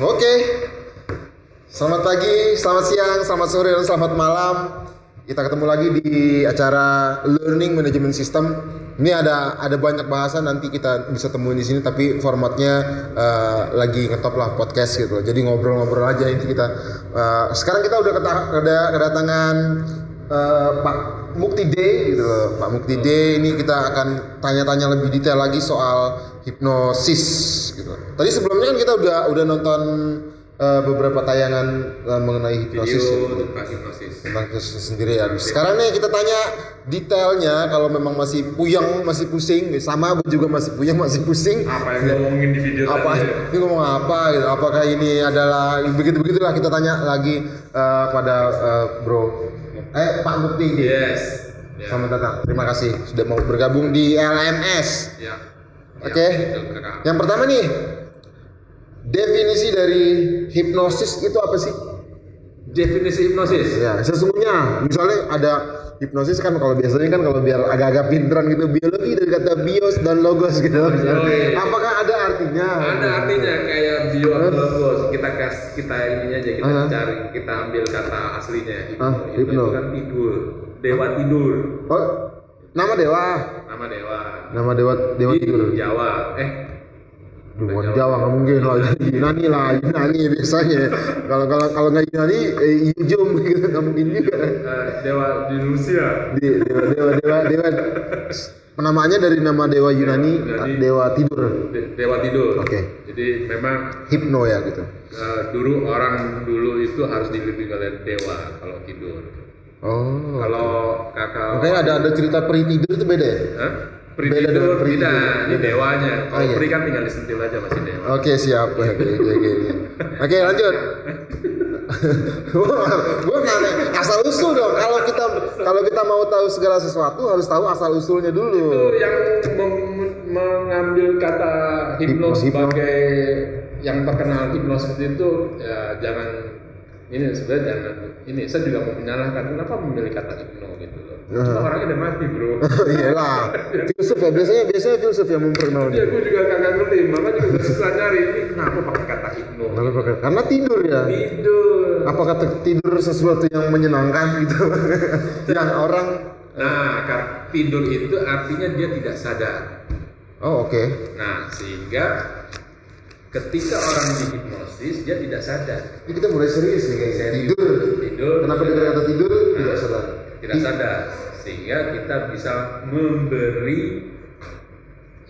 Oke. Selamat pagi, selamat siang, selamat sore, dan selamat malam. Kita ketemu lagi di acara Learning Management System. Ini ada ada banyak bahasan nanti kita bisa temuin di sini tapi formatnya eh, lagi ngetop lah podcast gitu loh. Jadi ngobrol-ngobrol aja ini kita. eh, sekarang kita udah kedatangan eh, Pak Mukti D gitu loh. Pak Mukti D ini kita akan tanya-tanya lebih detail lagi soal hipnosis gitu. Tadi sebelumnya kan kita udah udah nonton eh, beberapa tayangan eh, mengenai hipnosis ya video tentang hipnosis. tentang hipnosis sendiri ya. Sekarang nih kita tanya detailnya kalau memang masih puyeng, masih pusing, sama aku juga masih puyeng, masih pusing. Apa yang ngomongin di video Apa tadi? ya? ini ngomong apa gitu? Apakah ini adalah begitu begitulah kita tanya lagi eh, pada eh, Bro eh Pak Mukti ini. Yes. Ya. Selamat datang. Terima kasih sudah mau bergabung di LMS. Ya. Oke. Ya, betul, Kak. Yang pertama nih definisi dari hipnosis itu apa sih? Definisi hipnosis. Ya, sesungguhnya misalnya ada hipnosis kan kalau biasanya kan kalau biar agak-agak pinteran gitu biologi dari kata bios dan logos gitu. iya. Apakah ada artinya? Ada artinya kayak logos. Kita kas kita ini aja kita Ah. cari kita ambil kata aslinya. Ah, Hipno hipno. itu kan tidur. Dewa tidur. Oh, nama dewa. Nama dewa. Nama dewa dewa tidur. Jawa. Eh, Bukan Jawa nggak mungkin lah Yunani lah Yunani biasanya. Kalau kalau kalau nggak Yunani eh, Yujum gitu nggak mungkin juga. eh, dewa di Rusia. Di, dewa dewa dewa dewa. Penamaannya dari nama dewa Yunani Yunani. dewa tidur. De- dewa tidur. Oke. Jadi memang Hipno ya gitu. eh, dulu orang dulu itu harus dilindungi oleh dewa kalau tidur. Oh. Kalau kakak Makanya ada ada cerita peri tidur itu beda ya? Hah? Peri Beda dengan tidur. ini dewanya. Kalau Oh, iya. peri kan tinggal disentil aja masih dewa. Oke siap. Oke oke oke. Oke lanjut. Gue nanya asal usul dong. Kalau kita kalau kita mau tahu segala sesuatu harus tahu asal usulnya Itu dulu. yang mem- mengambil kata Hipno- sebagai yang terkenal hipnos seperti itu ya jangan ini sebenarnya jangan ini saya juga mau menyalahkan kenapa memilih kata hipno gitu loh. Cuma orangnya udah mati bro. Iyalah. Filsuf ya biasanya biasanya filsuf yang Ya memperkenalkan. gue juga kagak ngerti, makanya juga susah nyari ini kenapa pakai kata hipno. Lalu pakai- Karena tidur ya. Tidur. Apakah te- tidur sesuatu yang menyenangkan gitu? yang orang Nah, tidur itu artinya dia tidak sadar. Oh oke. Nah, sehingga ketika orang dihipnosis dia tidak sadar. Ini kita mulai serius nih kayaknya. Tidur. Tidur. Kenapa kita kata tidur? Nah, Tidak sadar. Tidak sadar. Sehingga kita bisa memberi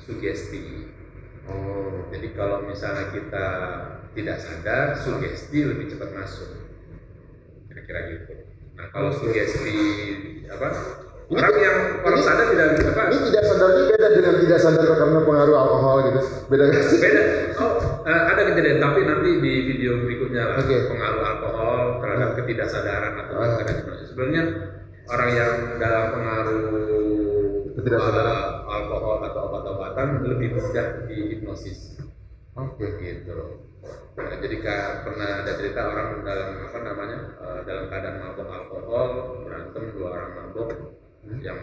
sugesti. Oh. Jadi kalau misalnya kita tidak sadar, sugesti lebih cepat masuk. Kira-kira gitu. Nah, kalau sugesti apa? Ini- Orang yang orang ini- sadar tidak apa? Ini tidak sadarnya beda dengan tidak sadar karena pengaruh alkohol gitu. Beda nggak sih? beda oh eh, ada kejadian tapi nanti di video berikutnya lah Oke. pengaruh alkohol terhadap Ah. ketidaksadaran atau Ah. terhadap hipnosis sebenarnya orang yang dalam pengaruh Ketidaksadaran. eh, alkohol atau obat-obatan lebih mudah di hipnosis Oke. gitu Nah, jadi kayak pernah ada cerita orang dalam apa namanya eh, dalam keadaan mabuk alkohol berantem dua orang mabuk yang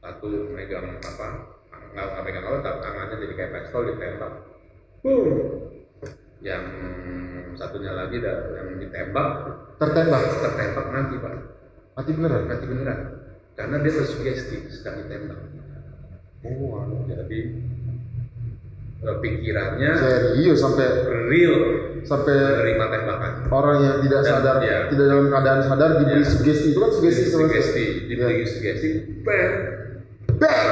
satu megang apa nggak nggak megang apa tapi tangannya jadi kayak pistol ditembak. Boom yang satunya lagi da- yang ditembak Tertembak. tertembak mati pak. Mati beneran. mati beneran. Karena dia tersugesti sedang ditembak. Oh, jadi pikirannya serius sampai real. sampai menerima tembakan. orang yang tidak Dan, sadar, iya. tidak dalam keadaan sadar diberi Iya. sugesti. Itu kan sugesti sama sugesti diberi Iya. sugesti. Bang Bang!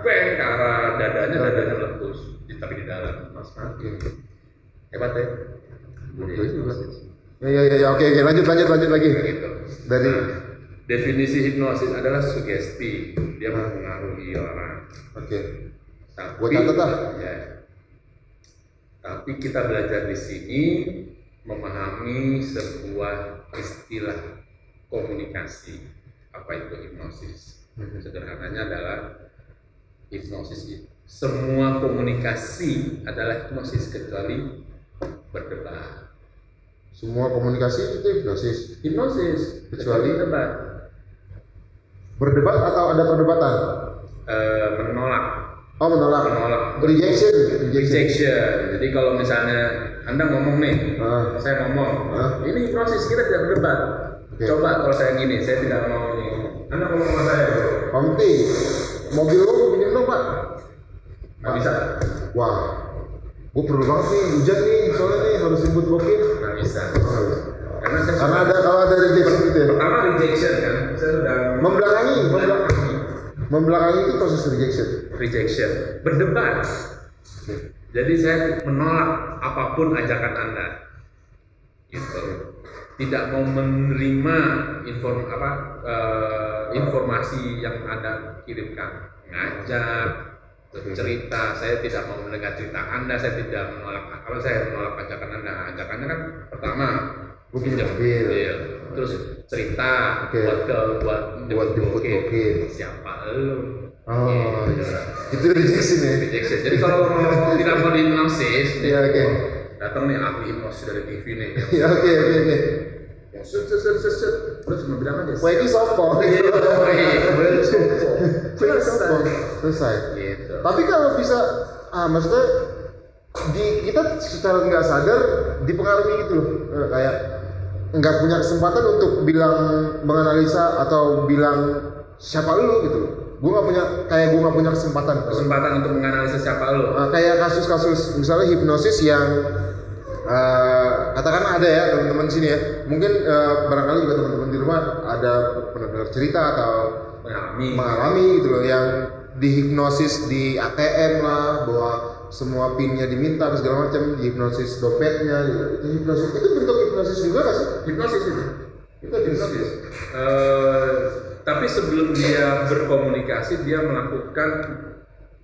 bang ke arah dadanya dadanya meletus di- tapi di dalam mas. Mati hebat ya? Juga. Ya ya ya, ya. Oke oke. Lanjut lanjut lanjut lagi. Gitu. Dari Nah, definisi hipnosis adalah sugesti. Dia mempengaruhi orang. Oke. tapi Gua catat ah. ya, tapi kita belajar di sini memahami sebuah istilah komunikasi apa itu hipnosis Mhm. sederhananya adalah hipnosis itu semua komunikasi adalah hipnosis kecuali berdebat Semua komunikasi itu hipnosis. hipnosis Kecuali? berdebat Berdebat atau ada perdebatan? Eh, menolak Oh menolak. menolak Rejection. Rejection. rejection. Jadi kalau misalnya Anda ngomong nih, Ah. saya ngomong, Ah. ini proses kita tidak berdebat. Oke. Coba kalau saya gini, saya tidak mau ini. Anda ngomong sama saya. Komti. Mobil lo pinjam dong pak. Nggak bisa, Wah. Gue perlu banget nih hujan nih soalnya nih harus jemput bokir. nggak bisa. Oh. Karena saya Karena ada kalau ada rejection gitu ya. pertama rejection kan, saya sudah Membelakangi, membelakangi. Membelakangi itu proses rejection. rejection, berdebat. Jadi saya menolak apa pun ajakan Anda. Gitu. Tidak mau menerima inform apa eh, informasi yang Anda kirimkan. Ngajak, cerita, saya tidak mau mendengar cerita Anda, saya tidak menolak kalau saya menolak ajakan Anda. Ajakannya kan pertama Pinjam pinjam mobil. mobil. terus cerita Oke. buat ke buat Buat jemput bokir. Siapa lu? Oh, Gitu. iya. Itu rejection ya. rejection. Jadi kalau mau tidak mau dihipnosis, Iya, oke. datang nih ahli hipnosis dari TV nih. Ya oke oke oke. Yang set set set set set. Terus cuma bilang aja. Wah ini sopo. Iya, iya, boleh sopo. Ini sopo. Selesai. Gitu. Tapi kalau bisa, ah maksudnya di kita secara nggak sadar dipengaruhi gitu loh, Eh, kayak nggak punya kesempatan untuk bilang menganalisa atau bilang siapa lu gitu. Gue nggak punya kayak gue nggak punya kesempatan. Kesempatan untuk menganalisis siapa lo. Eh, kayak kasus-kasus misalnya hipnosis yang eh, katakan ada ya teman-teman sini ya mungkin eh, barangkali juga teman-teman di rumah ada pernah cerita atau Mengalami. mengalami gitu loh yang dihipnosis di ATM lah bahwa semua pinnya diminta apa segala macam dihipnosis dompetnya gitu. itu hipnosis itu bentuk hipnosis juga nggak sih Hipnosis itu. itu hipnosis Eh, tapi sebelum dia berkomunikasi, dia melakukan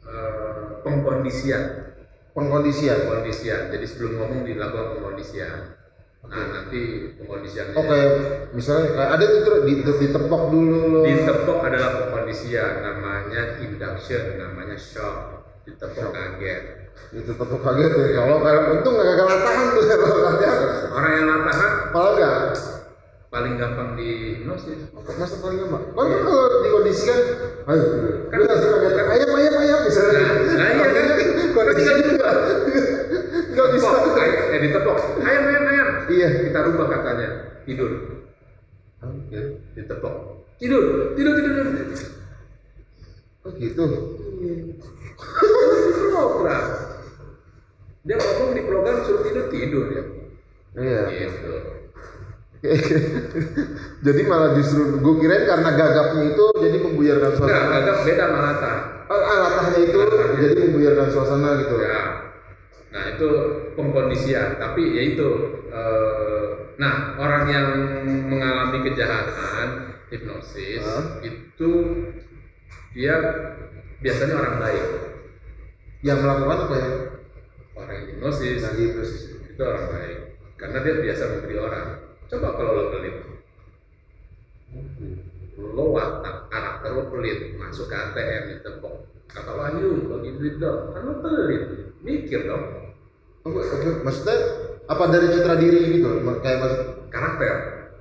eh, pengkondisian. pengkondisian Pengkondisian. Jadi sebelum ngomong dilakukan pengkondisian. Nah nanti pengkondisiannya. oke misalnya kayak ada tuh di, di, ditepok dulu Ditepok adalah pengkondisian, namanya induction, namanya shock. Ditepok kaget. itu tepok kaget ya kalau kalau untung nggak gagal tahan tuh kalau kaget Orang yang latahan malah enggak paling gampang di hipnosis. masa paling gampang kan kan kalau dikondisikan ayo kan langsung kaget ayam ayam ayam misalnya Nah, nah iya kan? kondisi juga nggak bisa ayam, eh ditepok. Ayam, ayam, ayam. iya Kita rubah katanya. Tidur. oke Ditepok. Tidur, tidur, tidur, tidur. oh gitu program dia ngomong di program suruh tidur tidur ya? Iya. Gitu. Jadi malah justru gue kirain karena gagapnya itu jadi membuyarkan enggak suasana. agak beda malah tak oh, ah, latahnya itu Latahnya. jadi membuyarkan suasana gitu. Ya. Nah itu pengkondisian. Tapi ya itu eh, nah orang yang mengalami kejahatan hipnosis Hah? itu dia biasanya orang baik yang melakukan apa ya? Orang yang hipnosis lagi terus itu orang baik. Karena dia biasa memberi orang. Coba kalau lo pelit. Lo watak karakter lo pelit. Masuk ke ATM ditepok kata Wahyu bagi duit dong. Kan lo pelit. Mikir dong. Oh, maksudnya apa dari citra diri gitu? Kayak maksud karakter.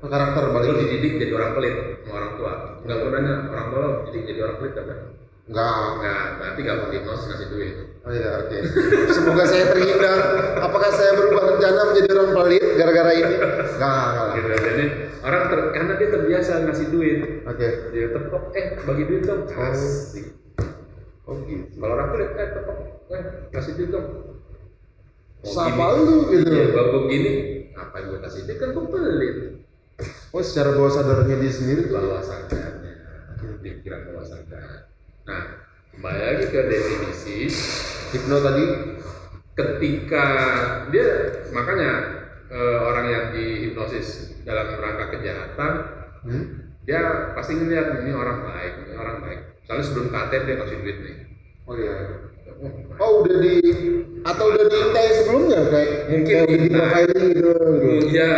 Karakter lo balik dididik jadi orang pelit sama orang tua. Nggak gunanya orang tua lo dididik jadi orang pelit kan enggak nggak berarti nggak mau hipnosis ngasih duit. Oh iya oke. Semoga saya terhindar. Apakah saya berubah rencana menjadi orang pelit gara-gara ini? Enggak enggak gitu. Jadi orang ter, karena dia terbiasa ngasih duit. Oke. Dia tepok eh bagi duit dong. Asik. Oh gitu. Kalau orang pelit, eh tepok, eh kasih duit dong. Mau Siapa gini. lu gitu? Iya, bawa gini, apa yang gue kasih duit? Kan gue pelit. oh secara bawah sadarnya dia sendiri Bawah sadarnya, pikiran bawah sadar. Nah, kembali lagi ke definisi, hipno tadi ketika dia makanya eh, orang yang dihipnosis dalam rangka kejahatan, hmm? dia pasti ngeliat ini orang baik, ini orang baik. Soalnya sebelum KTP dia kasih duit nih. oh iya Oh, oh udah di atau udah di tes sebelumnya kayak Mungkin kayak di profiling gitu, gitu. Iya,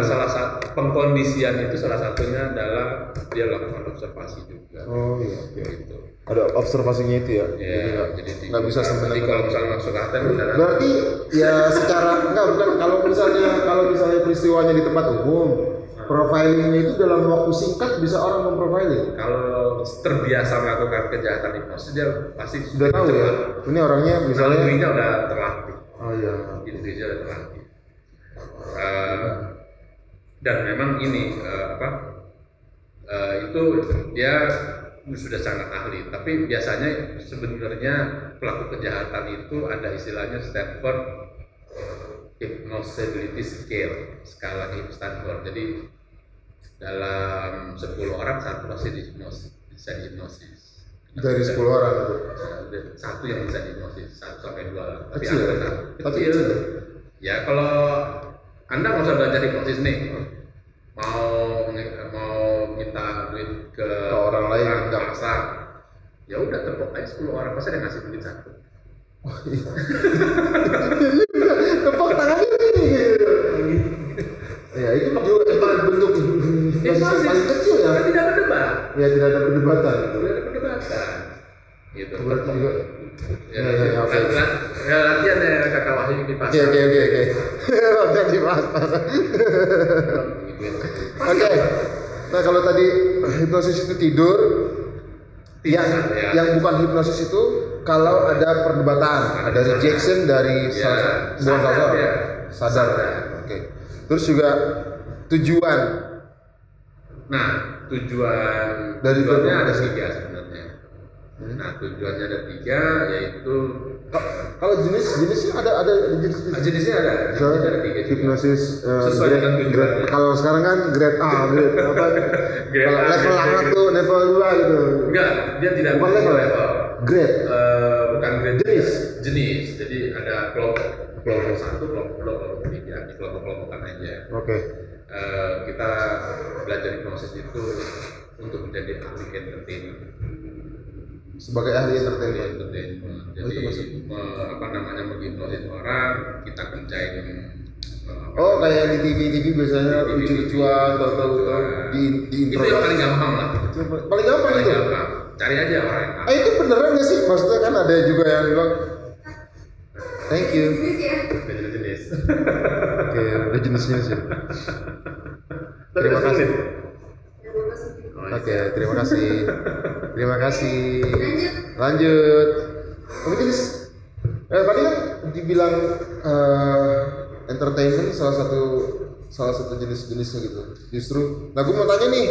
salah satu pengkondisian itu salah satunya adalah dia lakukan observasi juga. oh iya oke Gitu. ada observasinya itu ya Ya, jadi nggak jadi di- nggak bisa sebenarnya kalau misalnya masuk beneran berarti ya secara enggak bukan kalau misalnya kalau misalnya peristiwanya di tempat umum profilingnya itu dalam waktu singkat bisa orang memprofiling. kalau terbiasa melakukan kejahatan hipnosis dia pasti Sudah tahu ya. Ini orangnya misalnya dirinya udah terlatih Oh iya. Indonesia udah terlatih Eh, dan memang ini eh, apa eh, itu dia sudah sangat ahli. Tapi biasanya sebenarnya pelaku kejahatan itu ada istilahnya Stanford Hypnosability Scale skala Stanford. Jadi dalam 10 orang satu pasti dihipnosis bisa dihipnosis. Dari 10 orang itu. satu yang bisa dihipnosis satu sampai dua lah. Tapi Kecil. angka Tapi kecil. kecil. ya kalau anda nggak usah belajar hipnosis nih mau mau minta duit ke, Ke orang lain, enggak. pasar ya udah tepuk aja 10 orang pasti ada ngasih duit satu Tepuk tangannya ini. Ya itu juga cuma bentuk hipnosis yang paling kecil ya. Kan tidak berdebat Ya tidak ada perdebatan. tidak ada perdebatan gitu Berarti juga. ya, Ya, ya, ya, oke. la- la- ya, latihan ya kakak Wahyu di Oke pasar oke oke oke. Roda dibahas. Oke. Nah kalau tadi hipnosis itu tidur, yang ya. yang bukan hipnosis itu kalau ada perdebatan, ada rejection dari Ya, bukan sadar salah ya. sadar. Sadar. Oke. Terus juga tujuan Nah, tujuan Dari tujuannya ada tiga sebenarnya. Nah, tujuannya ada tiga, yaitu Ka- kalau jenis jenisnya ada ada jenis ah, jenisnya ada, jenisnya ada tiga juga. hipnosis eh, Sesuai grade- dengan grade- kalau sekarang kan grade A, grade apa? Grade kalau A, level B. satu, level dua gitu. Enggak, dia tidak Bukan level. level. Grade. Eh, bukan grade Jenis. jenis. Jadi ada kelompok, kelompok satu, kelompok dua, kelompok tiga, di kelompok-kelompokan aja. Oke. Eh, kita belajar hipnosis itu untuk menjadi ahli entertainment. Sebagai ahli entertainment. entertainment. Oh, itu Jadi maksud- me- apa namanya menghipnosis orang, kita kencain eh, Oh kayak di TV TV biasanya Di TV. lucu-lucuan, tahu-tahu di di intro. itu yang paling gampang lah. Paling gampang Paling itu. gampang. Cari aja orang Ah itu beneran nggak sih? Maksudnya kan ada juga yang bilang Thank you. Ada jenis-jenis. Oke, ada jenisnya sih. Terima kasih. Oke, terima kasih. Terima kasih. Lanjut. Tapi jenis eh, tadi kan dibilang eh, entertainment salah satu salah satu jenis-jenisnya gitu. Justru, nah gue mau tanya nih,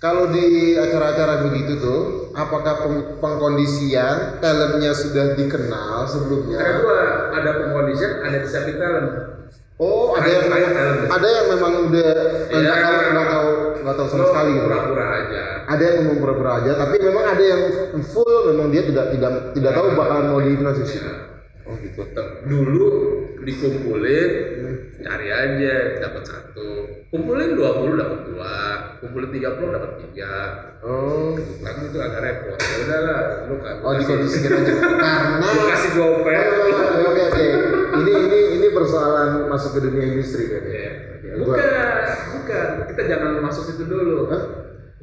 kalau di acara-acara begitu tuh, apakah peng- pengkondisian talentnya sudah dikenal sebelumnya? dua, ada pengkondisian, ada disability talent. Oh, ada yang Ada yang talent. ada yang memang udah nggak Iya. tahu nggak tahu nggak tahu sama sekali gitu. Pura-pura aja. Ada yang memang pura-pura aja, tapi memang ada yang full memang dia tidak tidak tidak tahu bakalan mau dihipnosis. Ya. Oh gitu. Dulu dikumpulin, cari aja, dapat satu. Kumpulin 20 dapat dua, kumpulin 30 dapat tiga. Oh. Kan itu agak repot. Ya udahlah, lu kan. Oh dikondisikan aja karena Lu kasih dompet. Oke oke oke. Ini ini ini persoalan masuk ke dunia industri kan ya. Bukan, bukan. Kita jangan masuk situ dulu. Hah?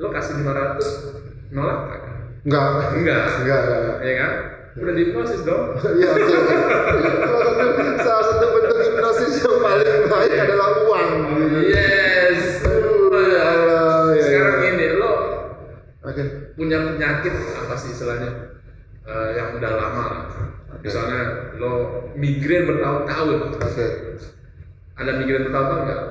Lo kasih 500, nolak kan? Enggak. Enggak. Enggak enggak. Ya kan? Udah dihipnosis dong. Iya oke oke. Salah satu bentuk hipnosis yang paling baik adalah uang. Yes. Aduh, ya Allah, ya, Sekarang ya. ini lo Oke. punya penyakit apa sih istilahnya Eh, yang udah lama. Misalnya lo migrain bertahun-tahun. Oke. Ada migrain bertahun-tahun nggak?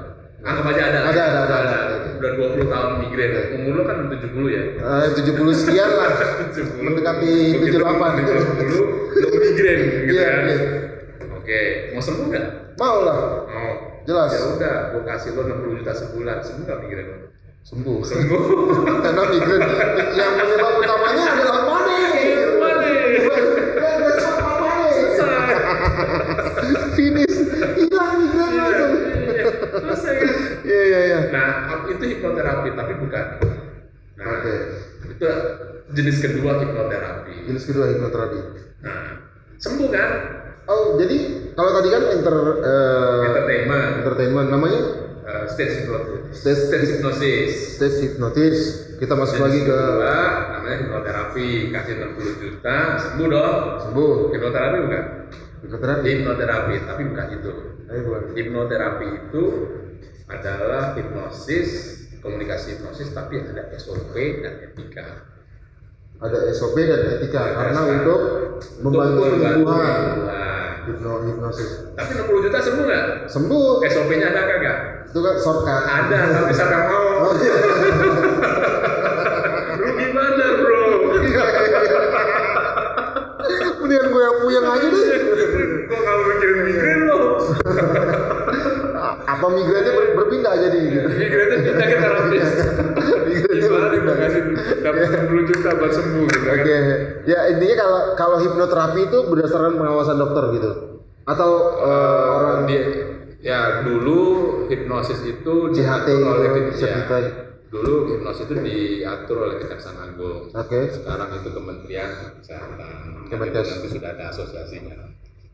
Anggap aja ada. Ada, ada, ada, ada. Udah 20 tahun migrain. Umur lo kan 70 ya. Eh, 70 sekian lah. 70. Mendekati Begitu 78. 70 lo migrain gitu Iya, kan. iya. Oke, mau sembuh nggak? Mau lah. Mau. Jelas. Ya udah, gua kasih lo 60 juta sebulan. Sembuh nggak migrain lo? Sembuh. Sembuh. Karena migrain yang penyebab utamanya adalah money. Money. Dan besok money. Finish. Hilang migrain langsung. Selesai kan? Iya iya iya. Nah, itu hipnoterapi, tapi bukan. Nah, Oke. itu jenis kedua hipnoterapi. Jenis kedua hipnoterapi. Nah, sembuh kan? Oh, jadi kalau tadi kan enter eh, Entertainment, entertainment namanya uh, stage hypnosis, Stage- stage hypnosis. stage hypnotis. Kita masuk Jenis lagi ke kedua, namanya hipnoterapi, kasih 60 juta, sembuh dong. sembuh. Hipnoterapi bukan? Hipnoterapi. Hipnoterapi, tapi bukan itu. Hipnoterapi itu adalah hipnosis, komunikasi hipnosis, tapi ada SOP dan etika. Ada SOP dan etika Ada karena SOP. untuk membantu penyembuhan. penyembuhan. Hipno hipnosis. Tapi 60 juta sembuh nggak? Sembuh. SOP-nya ada kagak? Itu kan shortcut. Ada, tapi yang mau? Oh, iya. Lu gimana bro? Mendingan gue yang puyeng aja deh. Kok nggak mikirin mikirin lo? Apa migrainnya ber- berpindah jadi gitu. Mikirinnya pindah ke terapis. Gimana mau kasih dapat 60 juta buat sembuh gitu kan? Oke, ya intinya kalau kalau hipnoterapi itu berdasarkan pengawasan dokter gitu, atau eh, orang di ya dulu hipnosis itu CHT diatur oleh gitu, ya, dulu hipnosis itu diatur oleh Kejaksaan Agung. Oke. Sekarang itu Kementerian Kesehatan. Kemenkes. Nanti sudah ada asosiasinya.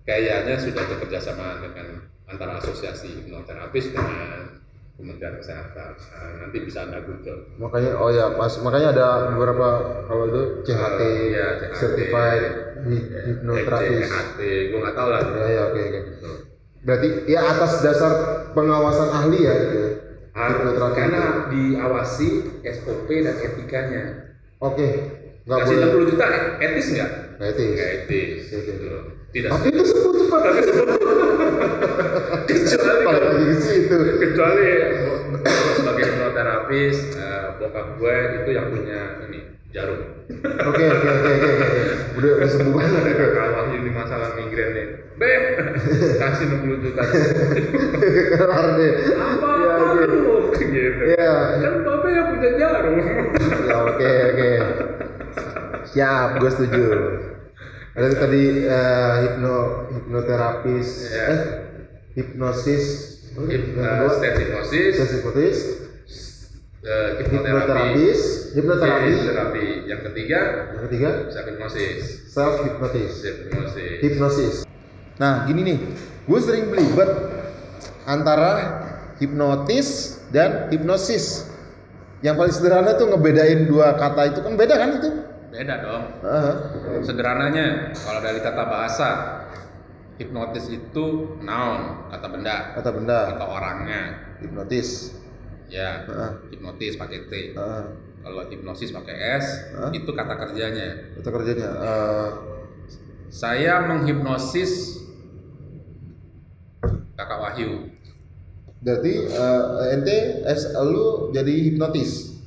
Kayaknya sudah bekerja sama dengan antara asosiasi hipnoterapis dengan Kementerian Kesehatan. Nah, nanti bisa anda google. makanya oh ya pas makanya ada beberapa kalau itu CHT, Iya, CHT. certified hi- hipnoterapis. CHT, gue nggak tahu lah. Ya ya oke oke. Berarti ya atas dasar pengawasan ahli ya gitu. ya. Harus, karena diawasi SOP dan etikanya. Oke, nggak Kasih boleh. 60 juta etis nggak? Nggak etis. Nggak etis. Oke, oke. Gitu. Tidak. Tapi itu sebut cepat. Tapi sebelum kecuali Balik lagi ke situ. kecuali sebagai hipnoterapis eh, bokap gue itu yang punya ini jarum. Oke oke oke oke. Udah udah sembuh banget. Kalau ini masalah migrain nih, beh kasih 60 juta. Kelar deh. Apa Ya lu? Gitu. Iya. Kan bapak yang punya jarum. Ya oke oke. Siap, gue setuju. Ada tadi eh, hipno hipnoterapis, Iya. eh hipnosis, hipnosis, eh, hipnoterapi, hipnoterapis, hipnoterapi, hipnoterapi. Yang ketiga, yang ketiga self hipnosis. self hipnosis. hipnosis. Nah gini nih, gue sering belibet antara hipnotis dan hipnosis. Yang paling sederhana tuh ngebedain dua kata itu kan beda kan itu? Beda dong. Heeh. Sederhananya, kalau dari kata bahasa, hipnotis itu noun, kata benda, kata benda kata orangnya. hipnotis. Ya, Heeh. hipnotis pakai T. Heeh. Kalau hipnosis pakai S, Hah? itu kata kerjanya. Itu kerjanya. eh, Saya menghipnosis Kakak Wahyu. berarti eh, ente es lu jadi hipnotis.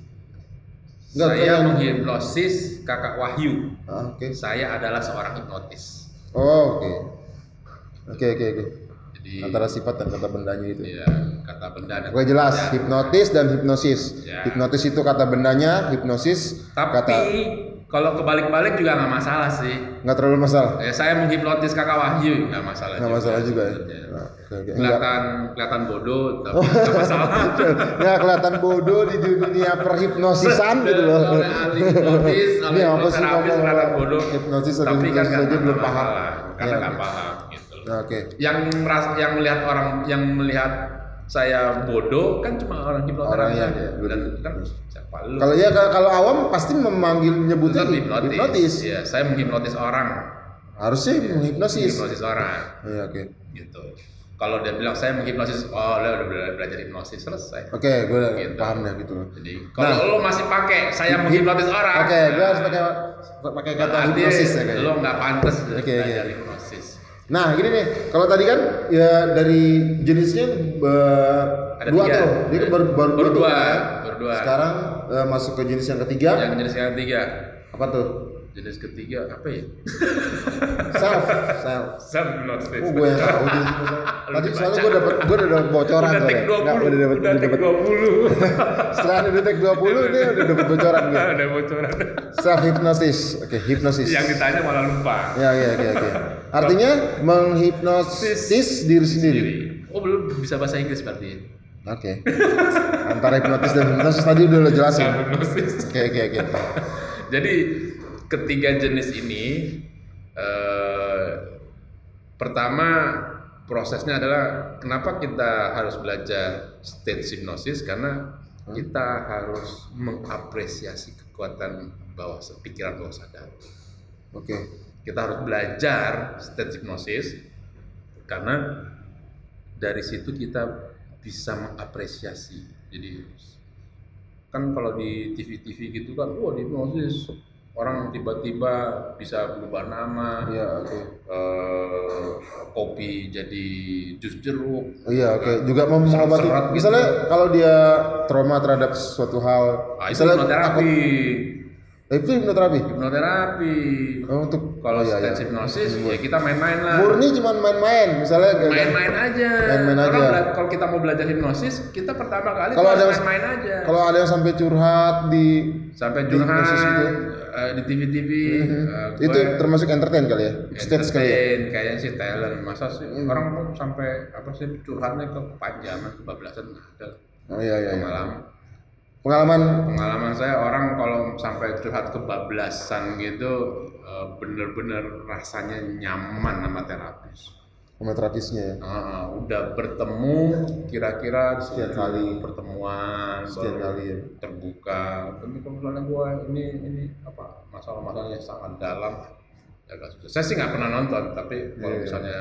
Enggak, Saya menghipnosis Kakak Wahyu. Ah, Oke. Saya adalah seorang hipnotis. Oh, oke. Oke oke oke. Jadi Antara sifat dan kata bendanya itu. ya, kata benda dan Oke jelas, kerja. hipnotis dan hipnosis. Ya. Hipnotis itu kata bendanya, hipnosis Tapi kata kalau kebalik-balik juga nggak masalah sih. nggak terlalu masalah. Ya, saya menghipnotis kakak Wahyu nggak masalah. Nggak masalah juga ya. sebenarnya. Nah. Kelihatan kelihatan bodoh, tapi nggak masalah. Nggak kelihatan bodoh di dunia perhipnosisan gitu loh. Hipnotis, Ini apa sih ngomong kelihatan bodoh. hipnosis tapi kan nggak belum paham. Karena Ya, nggak paham gitu. Oke. Yang meras, yang melihat orang yang melihat saya bodoh kan cuma orang hipnoterapis. Orang yang- ya, Dan kan siapa lu? Kalau ya kalau- awam pasti memanggil nyebutnya Tetap hipnotis. hipnotis. Iya, saya menghipnotis orang. Harusnya menghipnosis. Menghipnotis orang. Iya oke. gitu. Kalau dia bilang saya menghipnosis, oh lo udah bela- belajar hipnosis selesai. Oke, gue Gitu. paham ya gitu. Jadi kalau lo masih pakai saya menghipnotis orang, Oke, gue nah, harus pakai pakai kata hipnosis ya kayaknya. Lo nggak pantas Oke, belajar hipnosis. Nah, gini nih, kalau tadi kan ya dari jenisnya eh, Ada dua tiga. tuh, dia kan baru baru, Baru dua, kan? baru dua. Sekarang eh, masuk ke jenis yang ketiga, Yang jenis ketiga, apa tuh? Jenis ketiga apa ya? Self, self. Self hypnosis. Oh, gue yang tahu jenis self. Tadi soalnya gue dapat gue udah dapat bocoran Udah tek soalnya. Nggak, 20, udah dapat udah dapat 20. setelah udah tek 20 ini udah dapat bocoran gue. Udah bocoran. Self hypnosis. Oke, hipnosis. Yang ditanya malah lupa. Ya, ya, oke, oke. Artinya menghipnosis diri sendiri. Oh belum bisa bahasa Inggris berarti. Oke. Antara hipnotis dan hipnosis tadi udah lo jelasin. Oke, oke, oke. Jadi ketiga jenis ini eh, pertama prosesnya adalah kenapa kita harus belajar state hypnosis karena kita harus mengapresiasi kekuatan bawah pikiran bawah sadar. Oke. Kita harus belajar state hypnosis karena dari situ kita bisa mengapresiasi. Jadi kan kalau di TV-TV gitu kan, wah di hipnosis orang tiba-tiba bisa berubah nama, Iya, oke. eh, kopi jadi jus jeruk. Oh iya, oke. Juga mem- mengobati. Gitu. Misalnya kalau dia trauma terhadap suatu hal, Nah, itu misalnya hipnoterapi. Eh, itu hipnoterapi. Hipnoterapi. Oh, untuk Kalau iya, stage iya. hipnosis ya kita main-main lah. Murni cuma main-main, misalnya Main-main aja. Main-main Orang aja. kalau kita mau belajar hipnosis, kita pertama kali Kalau ada- main-main aja. Kalau ada yang sampai curhat di Sampai di curhat gitu. eh, di TV-TV. eh, itu gue termasuk entertain kali ya, stage kali ya. entertain, kayaknya sih talent. Masa sih orang tuh sampai apa sih curhatnya ke kepanjangan, kebablasan ada. Oh iya iya. iya. Pengalaman. Pengalaman Pengalaman saya orang kalau sampai curhat kebablasan gitu eh, bener-bener rasanya nyaman sama terapis. sama terapisnya ya. Ah, udah bertemu kira-kira Sekian tujuh kali. pertemuan Sekian baru kali ya. terbuka tapi kalau misalnya gua ini ini apa masalah-masalahnya sangat dalam ya agak susah saya sih nggak pernah nonton tapi kalau Iya. misalnya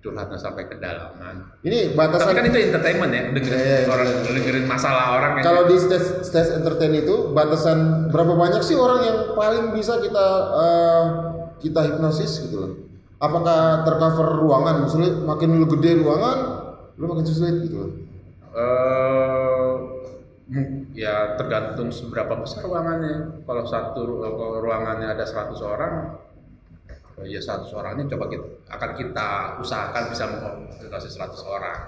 curhatnya sampai kedalaman Ini tapi batasan kan itu entertainment ya dengerin Iya, iya, orang dengerin masalah orang kalau di stage stage entertain itu batasan berapa banyak sih orang yang paling bisa kita eh, kita hipnosis gitu loh. Apakah tercover ruangan? Misalnya makin lu gede ruangan, lu makin sulit gitu loh. eh mu- ya tergantung seberapa besar ruangannya. Kalau satu kalau ruangannya ada 100 orang, ya 100 orangnya coba kita akan kita usahakan bisa mengkomunikasi 100 orang.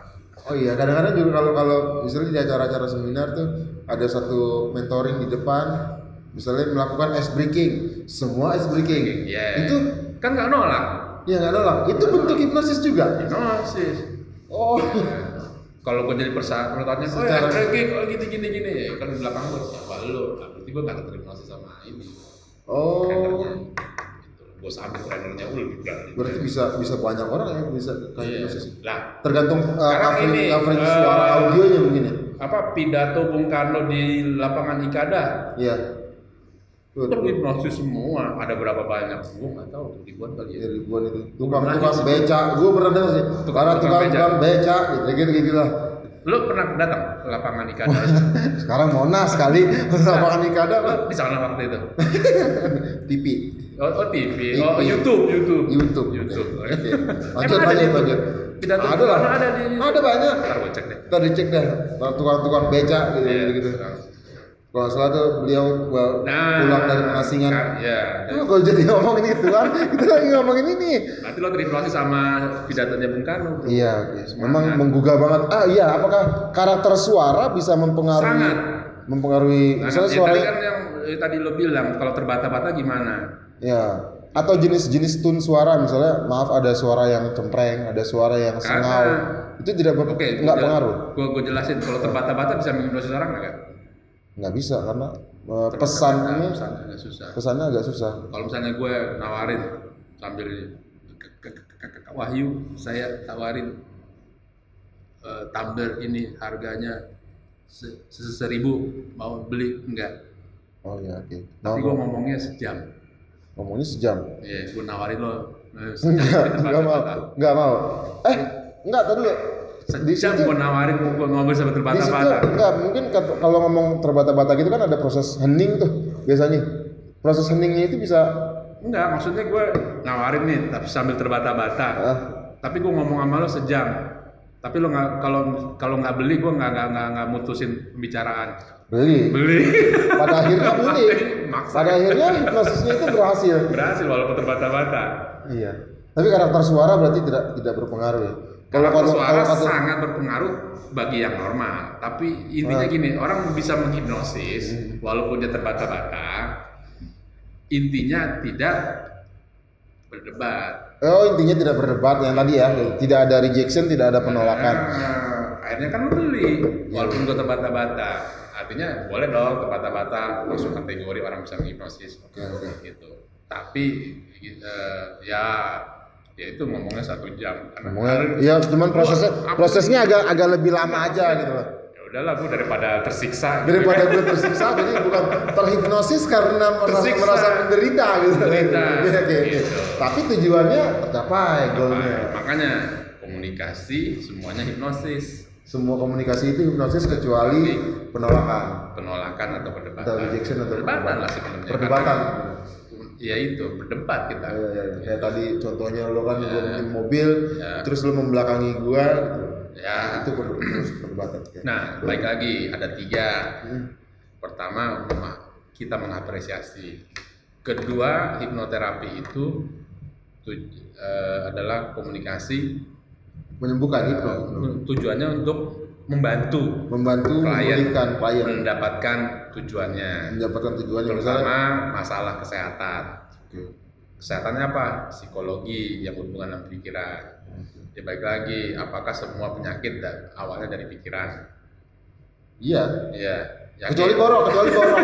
Oh iya, kadang-kadang juga kalau kalau misalnya di acara-acara seminar tuh ada satu mentoring di depan, misalnya melakukan ice breaking, semua ice breaking. Ya. Itu kan nggak nolak. ya nggak nolak. Itu bentuk hipnosis juga. Hipnosis. Oh, Kalau gue jadi persa pertanyaan, oh Secara- ya breaking, oh gini gini gini, ya kan di belakang gue siapa lu? Nah, berarti gue nggak terhipnosis sama ini oh. Gitu. Gue sambil trainernya ul juga. berarti bisa bisa banyak orang ya bisa kayak Iya. hipnosis. Lah, Tergantung uh, Sekarang covering, ini, covering eh, suara audionya mungkin ya. apa pidato Bung Karno di lapangan Ikada Iya. Tuh, terhipnosis semua ada berapa banyak gue nggak tahu ribuan kali ya ribuan itu. Tukang tukang sih. beca, gue pernah dengar sih. Tukang- tukang tukang beca. tukang beca, gitu gitu, gitu lah. lo pernah datang ke lapangan Ikada Sekarang Monas kali lapangan Ikada di sana waktu itu TV. Oh, oh TV oh TV. YouTube YouTube YouTube. YouTube Oke. Emang Lanjut lanjut YouTube? lanjut. pidato Ada lah. Ada di Ada banyak. ntar gue cek deh Kita dicek dah. Tukang-tukang beca gitu Iya. gitu. Kalau salah tuh beliau well, nah pulang dari pengasingan. kan, ya Oh, kalau jadi ngomongin gituan, kita lagi ngomongin ini. nanti lo terhipnosis sama pidatonya Bung Karno bro. Iya, iya. memang menggugah banget. Ah iya, apakah karakter suara bisa mempengaruhi Sangat. mempengaruhi Nah, misalnya ya, suara tadi kan yang eh, tadi lo bilang kalau terbata-bata gimana ya atau jenis-jenis tune suara misalnya maaf ada suara yang cempreng, ada suara yang sengau. Itu tidak ber- Oke, nggak pengaruh. Gue gue jelasin kalau terbata-bata bisa menghipnosis orang nggak? Nggak bisa karena uh, pesannya pesannya agak susah. pesannya agak susah. Kalau misalnya gue nawarin sambil Wahyu, saya tawarin eh, tumbler ini harganya se, se- seribu mau beli enggak? Oh ya, oke. Tapi Mau gue ngomongnya sejam. Ngomongnya sejam. Ya, gue nawarin lo eh, Enggak, di enggak mau. Enggak mau. Eh, enggak tadi. Di Sejam gue nawarin gue ngobrol sama terbata-bata. enggak mungkin kalau ngomong terbata-bata gitu kan ada proses hening tuh biasanya. Proses heningnya itu bisa Enggak, maksudnya gue nawarin nih tapi sambil terbata-bata. ah, Tapi gue ngomong sama lo sejam. Tapi lo nggak kalau kalau nggak beli gue nggak nggak nggak mutusin pembicaraan. Beli. Beli. Pada akhirnya beli. Maksa. Pada akhirnya hipnosisnya itu berhasil. Berhasil walaupun terbata-bata. Iya. Tapi karakter suara berarti tidak tidak berpengaruh ya. Kalau kalau suara kalau sangat berpengaruh bagi yang normal. Tapi intinya Ah. gini, orang bisa menghipnosis Hmm. walaupun dia terbata-bata. Intinya tidak berdebat. oh intinya tidak berdebat yang tadi ya, tidak ada rejection, tidak ada penolakan. Nah, akhirnya kan beli walaupun gue terbata-bata. Artinya boleh dong terbata-bata masuk kategori orang bisa menghipnosis. Oke, oke. Gitu. Tapi eh, ya ya itu ngomongnya satu jam. Ngomongnya, ya cuman prosesnya prosesnya agak agak lebih lama aja gitu loh. ya udahlah gue daripada tersiksa. gitu Daripada gue tersiksa, jadi bukan terhipnosis karena merasa, Tersiksa. merasa menderita gitu. Menderita, oke. gitu. Tapi tujuannya tercapai goalnya. makanya komunikasi semuanya hipnosis. Semua komunikasi itu hipnosis kecuali penolakan. Penolakan atau perdebatan. Atau rejection atau perdebatan lah sebenarnya. Perdebatan. Ya itu berdebat kita. Ya, ya, ya. kayak tadi contohnya lo kan gua minjem mobil Ya. terus lo membelakangi gua gitu. ya. itu terus perdebatan. Ya. nah baik lagi. Ada tiga. Hmm. pertama kita mengapresiasi. Kedua hipnoterapi itu tu- eh, adalah komunikasi menyembuhkan hipno eh, tujuannya untuk membantu membantu klien klien. mendapatkan tujuannya. Mendapatkan tujuannya. Misalnya terutama masalah kesehatan. Kesehatannya apa? Psikologi yang berhubungan dengan pikiran. Ya baik lagi apakah semua penyakit awalnya dari pikiran? Iya. Ya yakin. Kecuali borok kecuali borok.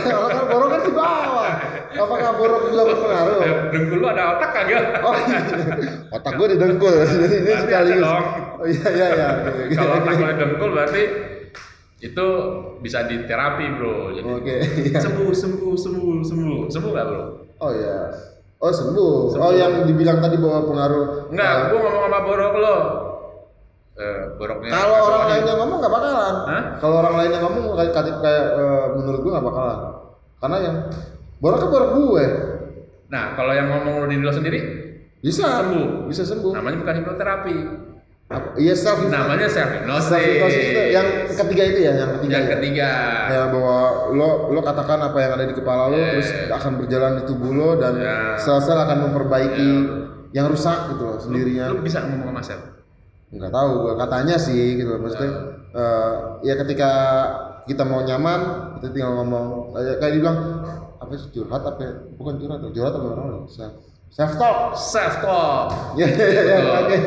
Kalau borok kan di bawah. Apakah borok juga berpengaruh Eh, dengkul lu ada otak kagak? Oh iya. otak gue di dengkul jadi ini dong. oh iya iya iya. Kalau otak lu dengkul berarti itu bisa diterapi bro. Jadi oke iya. sembuh sembuh sembuh sembuh. Sembuh nggak bro? Oh iya. Oh sembuh. oh Sembuh. yang dibilang tadi bahwa pengaruh Enggak, Nah, gua ngomong sama borok lo. Eh, boroknya. kalau orang lain yang ngomong nggak bakalan kalau orang lain yang ngomong kayak kayak, kayak eh, menurut gue nggak bakalan karena yang borok kan borok gue Nah, kalau yang ngomong lo diri lo sendiri, bisa Sembuh. bisa sembuh namanya bukan hipnoterapi. Apa? iya self Namanya self hypnosis. self hypnosis itu yang ketiga itu ya yang ketiga Yang ya? ketiga. ya bahwa lo lo katakan apa yang ada di kepala lo Yeah. terus akan berjalan di tubuh lo dan Yeah. sel-sel akan memperbaiki yang rusak gitu loh sendirinya Lo bisa ngomong sama self. Nggak tahu gua katanya sih gitu loh maksudnya eh, ya ketika kita mau nyaman kita tinggal ngomong kayak kayak dibilang apa sih curhat apa ya? bukan curhat curhat apa orang self self talk Self talk. ya ya ya ya, oke.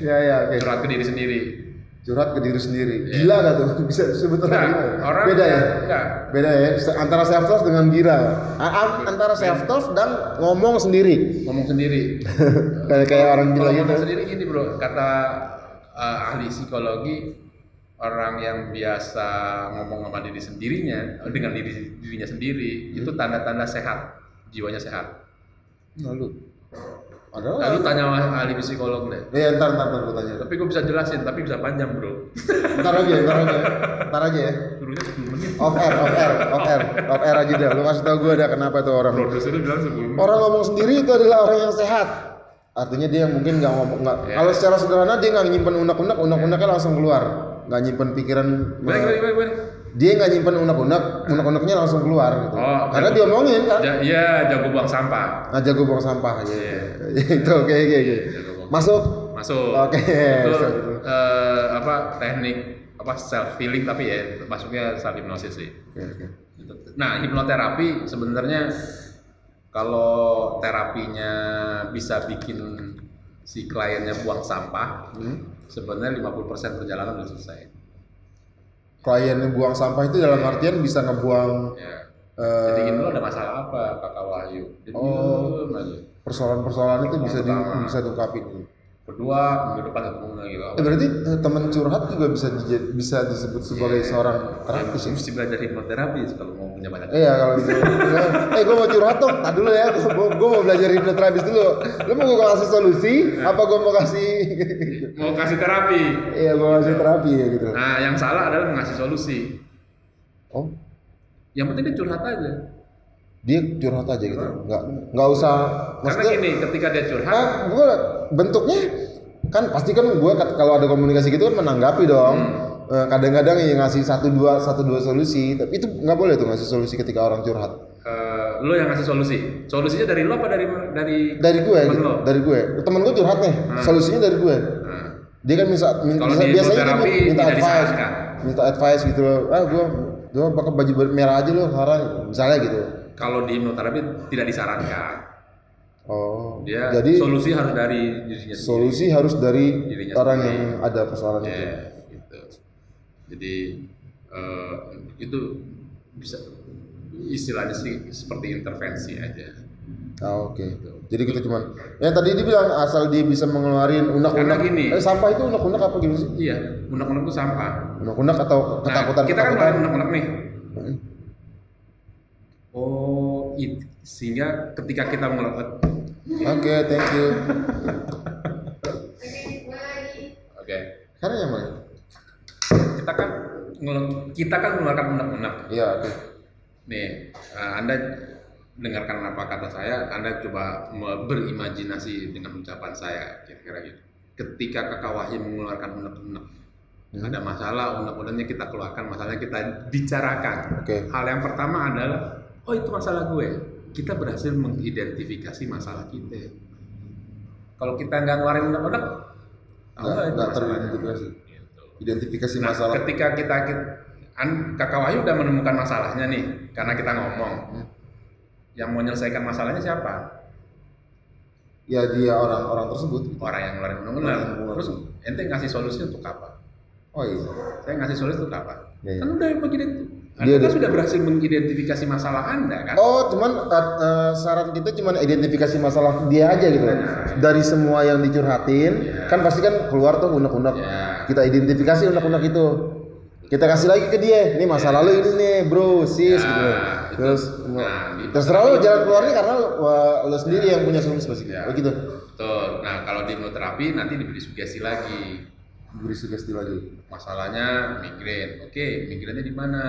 Ya ya oke. Curhat ke diri sendiri. curhat ke diri sendiri. Gila gak tuh? Bisa sebetulnya Nah, gila ya? orang beda ya? Enggak. beda ya? Antara self talk dengan gira A- a- antara self talk dan ngomong sendiri. Ngomong sendiri. kayak kayak orang gila gitu. ngomong sendiri gini bro, kata eh, ahli psikologi orang yang biasa ngomong sama diri sendirinya eh, dengan diri dirinya sendiri itu tanda-tanda sehat jiwanya sehat. lalu ada Lalu tanya sama ahli psikolog deh. ya ntar ntar ntar gue tanya Tapi gue bisa jelasin, tapi bisa panjang bro. ntar aja ntar aja ntar aja ya Suruhnya 10 menit. off air off air off air off air aja dah lu kasih tau gue ada kenapa tuh orang Produsernya bilang 10 menit. orang ngomong sendiri itu adalah orang yang sehat artinya dia mungkin nggak ngomong nggak Ya. kalau secara sederhana dia nggak nyimpen unek-unek unek-uneknya langsung keluar nggak nyimpen pikiran Gimana, gimana, gimana, gimana? dia nggak nyimpen unek-unek unek-uneknya langsung keluar gitu Oh, karena jago- diomongin kan Ja- Iya, jago buang sampah. nah jago buang sampah ya Iya. itu oke oke oke buang masuk Masuk. Oke, Itu so- eh, apa teknik apa self healing tapi ya masuknya self hypnosis sih. Oke, oke. Nah, hipnoterapi sebenarnya kalau terapinya bisa bikin si kliennya buang sampah, Hmm. sebenarnya 50% perjalanan udah selesai. klien yang buang sampah itu dalam artian bisa ngebuang Ya. eh, Jadi ini lo ada masalah apa, Kakak Wahyu? Jadi Oh. persoalan-persoalan itu bisa di, bisa diungkapin Kedua, minggu depan ketemu lagi Eh, berarti eh, teman curhat juga bisa dije- bisa disebut sebagai seorang terapis ya? mesti belajar hipnoterapi kalau mau punya banyak Iya kalau gitu. eh gue mau curhat dong. Tadi dulu ya. Gue mau belajar hipnoterapis dulu. Lu mau gue kasih solusi? Apa gue mau kasih? mau kasih terapi. Iya gue kasih terapi ya gitu. Nah, yang salah adalah ngasih solusi. Oh Yang penting dia curhat aja. dia curhat aja gitu. Nggak nggak usah. Karena Maksudnya gini, ketika dia curhat, ah, gue bentuknya kan pasti kan gue kalau ada komunikasi gitu kan menanggapi dong. Eh, Kadang-kadang ya ngasih satu dua satu dua solusi, tapi itu nggak boleh tuh ngasih solusi ketika orang curhat. eh, lo yang ngasih solusi. Solusinya dari lo apa dari dari Dari gue, temen lo? dari gue. Temen gue curhat nih, solusinya dari gue. Nah, dia kan bisa, min- Kalau bisa di biasanya dia minta advice disarankan. minta advice gitu loh ah gua gua pakai baju merah aja loh sekarang misalnya gitu kalau di hipnoterapi tidak disarankan. Oh Dia jadi solusi harus dari dirinya sendiri. solusi harus dari Dirinya orang sendiri. yang ada persoalan itu Ya, gitu. Jadi eh, itu bisa istilahnya sih seperti intervensi aja. ah oke jadi kita cuman ya tadi dia bilang asal dia bisa mengeluarin unek-unek Karena gini. eh, sampah itu unek-unek apa gitu sih Iya, unek-unek itu sampah. unek-unek atau ketakutan Nah, kita kan ngelain unek-unek nih. Hmm. Oh, it, sehingga ketika kita melakukan oke thank you Oke. sekarang yang mana kita kan kita kan mengeluarkan unek-unek. Iya, oke. Nih, eh, Anda dengarkan apa kata saya, Anda coba berimajinasi dengan ucapan saya, kira-kira gitu. Ketika kakak Wahyu mengeluarkan unek-unek, Hmm. ada masalah, unek-uneknya kita keluarkan, masalahnya kita bicarakan. Oke. Hal yang pertama adalah, oh itu masalah gue. Kita berhasil mengidentifikasi masalah kita. Kalau kita nggak ngeluarin tahu Nggak teridentifikasi. Gitu. Identifikasi Nah, masalah. ketika kita, an, kakak Wahyu udah menemukan masalahnya nih, karena kita ngomong. Hmm. Yang mau menyelesaikan masalahnya siapa? Ya dia orang-orang tersebut. Orang yang ngeluarin Orang undang-undang. Terus ente ngasih solusi untuk apa? Oh iya. Saya ngasih solusi untuk apa? Iya, iya. Kan udah begini. Anda Dia- kan dia- sudah berhasil mengidentifikasi masalah Anda kan? Oh, cuman uh, saran kita cuman identifikasi masalah dia aja gitu. Dari semua yang dicurhatin, Iya. kan pasti kan keluar tuh unek-unek. Ya. Kita identifikasi unek-unek itu. Kita kasih lagi ke dia. Nih masalah lu ini nih, bro, sis Ya, gitu. itu. Terus Nah, di- terserah lu jalan keluarnya karena wah, lu sendiri yang punya solusi pasti. Ya. Oh gitu. Betul. Nah, kalau di hipnoterapi nanti diberi sugesti lagi. Beri sugesti lagi. Masalahnya migrain. Oke, migrainnya di mana?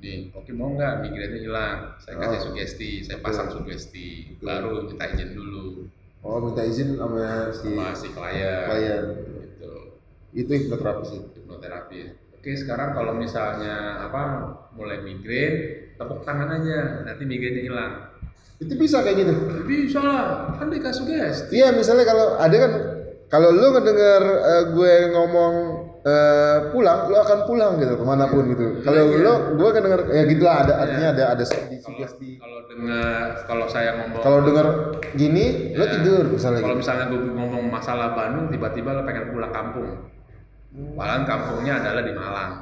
Nih, oke mau nggak migrainnya hilang? Saya kasih Oh. sugesti, saya Betul. pasang sugesti. Baru kita izin dulu Oh, minta izin sama si sama si klien. klien. Gitu. Itu hipnoterapi sih. hipnoterapi. Oke, sekarang kalau misalnya apa mulai migrain, tepuk tangan aja, nanti migrainnya hilang. Itu bisa kayak gitu. Bisa lah, kan dikasih sugesti. Iya, misalnya kalau ada kan kalau lu ngedenger eh, gue ngomong eh, pulang, lu akan pulang gitu ke mana pun gitu. Kalau Iya. lu, gue akan denger ya gitulah ada artinya Iya. ada ada Kalau sugesti. kalau dengar kalau saya ngomong Kalau denger gini, Ya. tidur misalnya Kalau gitu. misalnya gue ngomong masalah Bandung, tiba-tiba lo pengen pulang kampung. Padahal kampungnya adalah di Malang.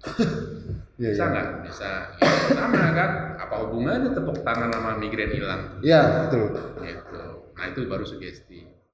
Iya, Bisa iya. nggak? Bisa. Ya, sama kan? Apa hubungannya tepuk tangan sama migrain hilang? Iya, betul. Gitu. Nah itu baru sugesti.